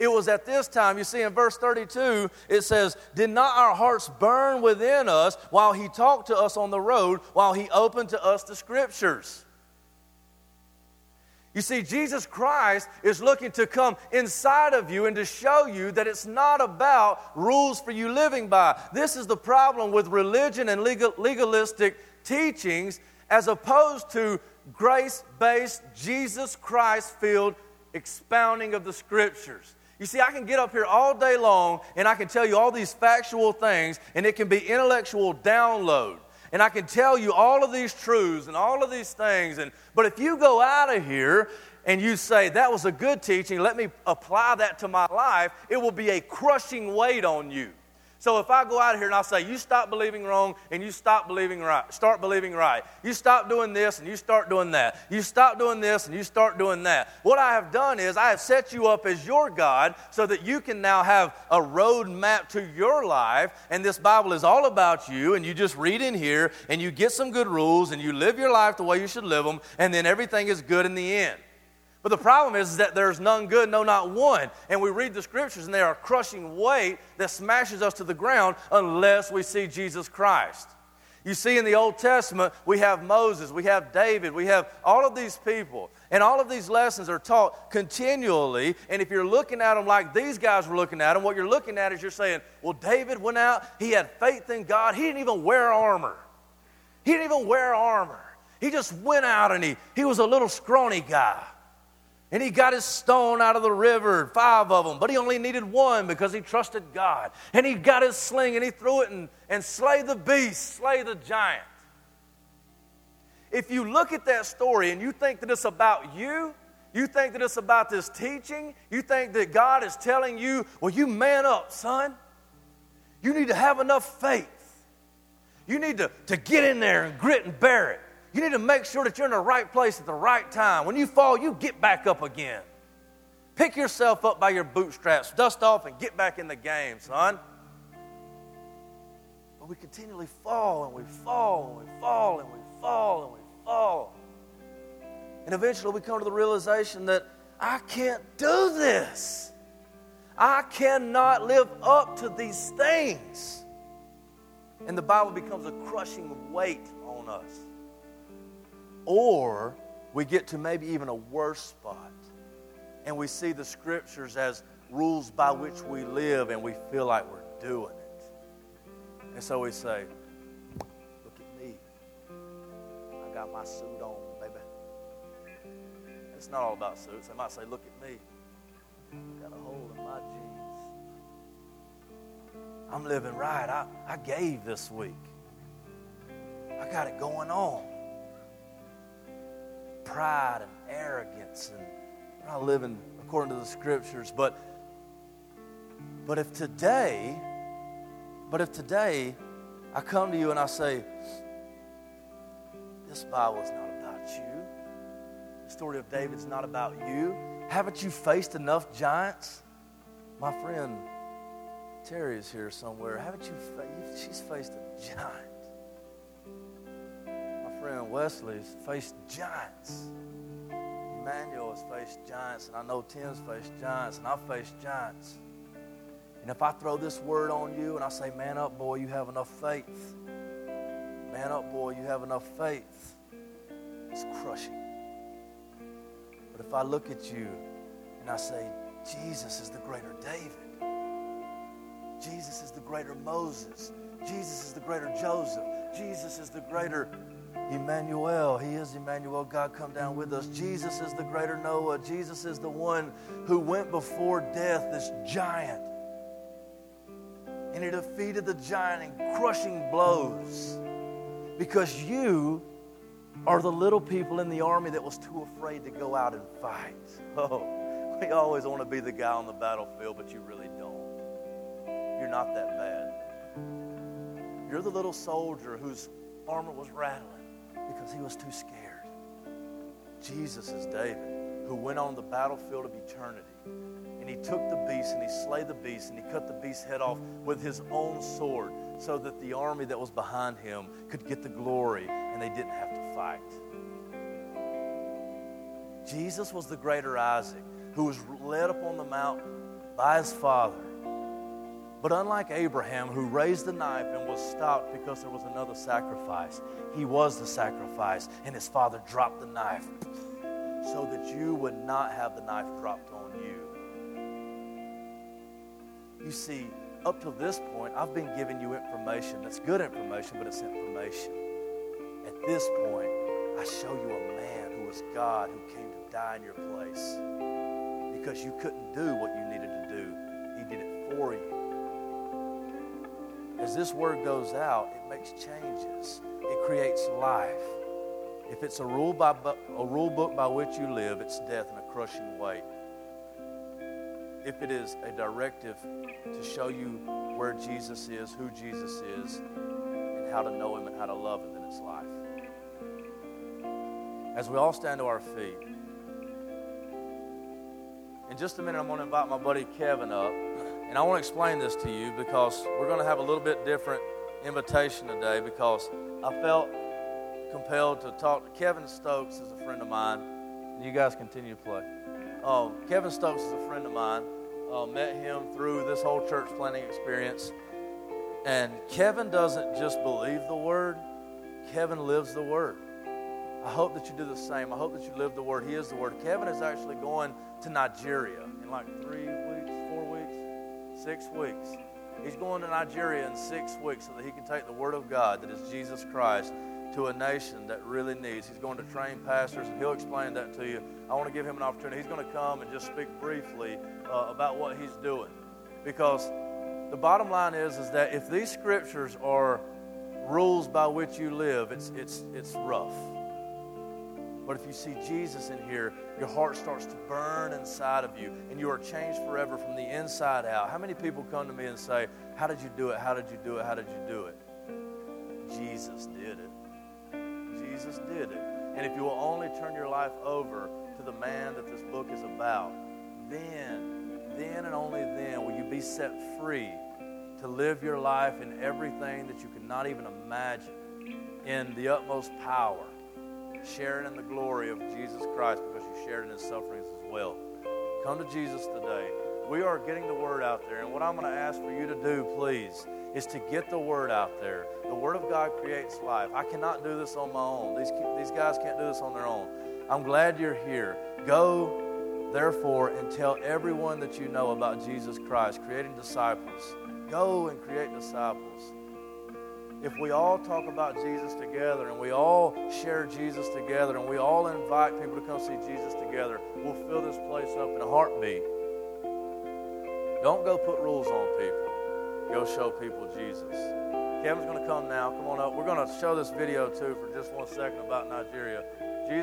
It was at this time, you see in verse 32, it says, Did not our hearts burn within us while he talked to us on the road, while he opened to us the scriptures? You see, Jesus Christ is looking to come inside of you and to show you that it's not about rules for you living by. This is the problem with religion and legal, legalistic teachings as opposed to grace based, Jesus Christ filled expounding of the scriptures. You see, I can get up here all day long and I can tell you all these factual things, and it can be intellectual download. And I can tell you all of these truths and all of these things. And, but if you go out of here and you say, that was a good teaching, let me apply that to my life, it will be a crushing weight on you. So if I go out here and I say, you stop believing wrong and you stop believing right, start believing right. You stop doing this and you start doing that. You stop doing this and you start doing that. What I have done is I have set you up as your God so that you can now have a road map to your life. And this Bible is all about you. And you just read in here and you get some good rules and you live your life the way you should live them. And then everything is good in the end. But the problem is, is that there's none good, no, not one. And we read the scriptures, and they are a crushing weight that smashes us to the ground unless we see Jesus Christ. You see, in the Old Testament, we have Moses, we have David, we have all of these people. And all of these lessons are taught continually. And if you're looking at them like these guys were looking at them, what you're looking at is you're saying, well, David went out, he had faith in God, he didn't even wear armor. He didn't even wear armor. He just went out and he, he was a little scrawny guy. And he got his stone out of the river, five of them, but he only needed one because he trusted God. And he got his sling and he threw it and, and slay the beast, slay the giant. If you look at that story and you think that it's about you, you think that it's about this teaching, you think that God is telling you, well, you man up, son. You need to have enough faith. You need to, to get in there and grit and bear it. You need to make sure that you're in the right place at the right time. When you fall, you get back up again. Pick yourself up by your bootstraps, dust off, and get back in the game, son. But we continually fall and we fall and we fall and we fall and we fall. And eventually we come to the realization that I can't do this. I cannot live up to these things. And the Bible becomes a crushing weight on us. Or we get to maybe even a worse spot and we see the scriptures as rules by which we live and we feel like we're doing it. And so we say, Look at me. I got my suit on, baby. It's not all about suits. They might say, Look at me. I got a hole in my jeans. I'm living right. I, I gave this week. I got it going on pride and arrogance and we're not living according to the scriptures. But but if today, but if today I come to you and I say, This Bible is not about you. The story of David's not about you. Haven't you faced enough giants? My friend Terry is here somewhere. Haven't you? Fa- she's faced a giant. Friend Wesley's faced giants. Emmanuel has faced giants, and I know Tim's faced giants, and I've faced giants. And if I throw this word on you and I say, man up, boy, you have enough faith. Man up, boy, you have enough faith. It's crushing. But if I look at you and I say, Jesus is the greater David, Jesus is the greater Moses, Jesus is the greater Joseph, Jesus is the greater Emmanuel. He is Emmanuel. God come down with us. Jesus is the greater Noah. Jesus is the one who went before death, this giant. And he defeated the giant in crushing blows. Because you are the little people in the army that was too afraid to go out and fight. Oh, we always want to be the guy on the battlefield, but you really don't. You're not that bad. You're the little soldier whose armor was rattling because he was too scared. Jesus is David, who went on the battlefield of eternity. And he took the beast and he slayed the beast and he cut the beast's head off with his own sword so that the army that was behind him could get the glory and they didn't have to fight. Jesus was the greater Isaac who was led up on the mountain by his father but unlike Abraham, who raised the knife and was stopped because there was another sacrifice, he was the sacrifice, and his father dropped the knife so that you would not have the knife dropped on you. You see, up to this point, I've been giving you information that's good information, but it's information. At this point, I show you a man who was God who came to die in your place because you couldn't do what you needed to do, He did it for you as this word goes out, it makes changes. It creates life. If it's a rule, by, a rule book by which you live, it's death and a crushing weight. If it is a directive to show you where Jesus is, who Jesus is, and how to know him and how to love him, then it's life. As we all stand to our feet, in just a minute, I'm going to invite my buddy Kevin up. And I want to explain this to you because we're going to have a little bit different invitation today because I felt compelled to talk. To Kevin Stokes is a friend of mine. You guys continue to play. Um, Kevin Stokes is a friend of mine. Uh, met him through this whole church planting experience. And Kevin doesn't just believe the word, Kevin lives the word. I hope that you do the same. I hope that you live the word. He is the word. Kevin is actually going to Nigeria in like three six weeks. He's going to Nigeria in six weeks so that he can take the Word of God, that is Jesus Christ, to a nation that really needs. He's going to train pastors, and he'll explain that to you. I want to give him an opportunity. He's going to come and just speak briefly uh, about what he's doing. Because the bottom line is, is that if these scriptures are rules by which you live, it's, it's, it's rough. But if you see Jesus in here, your heart starts to burn inside of you and you are changed forever from the inside out. How many people come to me and say, How did you do it? How did you do it? How did you do it? Jesus did it. Jesus did it. And if you will only turn your life over to the man that this book is about, then, then and only then will you be set free to live your life in everything that you could not even imagine in the utmost power sharing in the glory of Jesus Christ because you shared in his sufferings as well. Come to Jesus today. We are getting the word out there, and what I'm going to ask for you to do, please, is to get the word out there. The word of God creates life. I cannot do this on my own. These, these guys can't do this on their own. I'm glad you're here. Go, therefore, and tell everyone that you know about Jesus Christ, creating disciples. Go and create disciples if we all talk about Jesus together and we all share Jesus together and we all invite people to come see Jesus together, we'll fill this place up in a heartbeat. Don't go put rules on people. Go show people Jesus. Kevin's going to come now. Come on up. We're going to show this video too for just one second about Nigeria.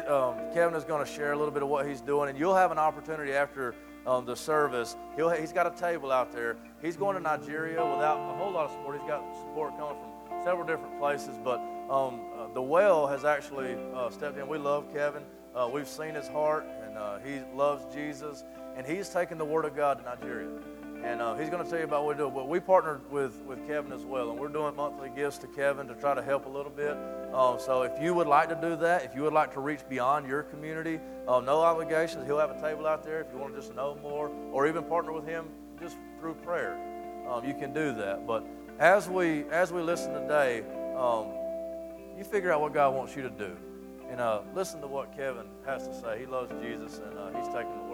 Um, Kevin is going to share a little bit of what he's doing, and you'll have an opportunity after um, the service. He'll, he's got a table out there. He's going to Nigeria without a whole lot of support. He's got support coming from several different places, but um, uh, the well has actually uh, stepped in. We love Kevin. Uh, we've seen his heart, and uh, he loves Jesus, and he's taken the Word of God to Nigeria. And uh, he's going to tell you about what we do. But we partnered with, with Kevin as well, and we're doing monthly gifts to Kevin to try to help a little bit. Um, so if you would like to do that, if you would like to reach beyond your community, uh, no obligations. He'll have a table out there if you want to just know more, or even partner with him just through prayer. Um, you can do that. But as we as we listen today, um, you figure out what God wants you to do, and uh, listen to what Kevin has to say. He loves Jesus, and uh, he's taking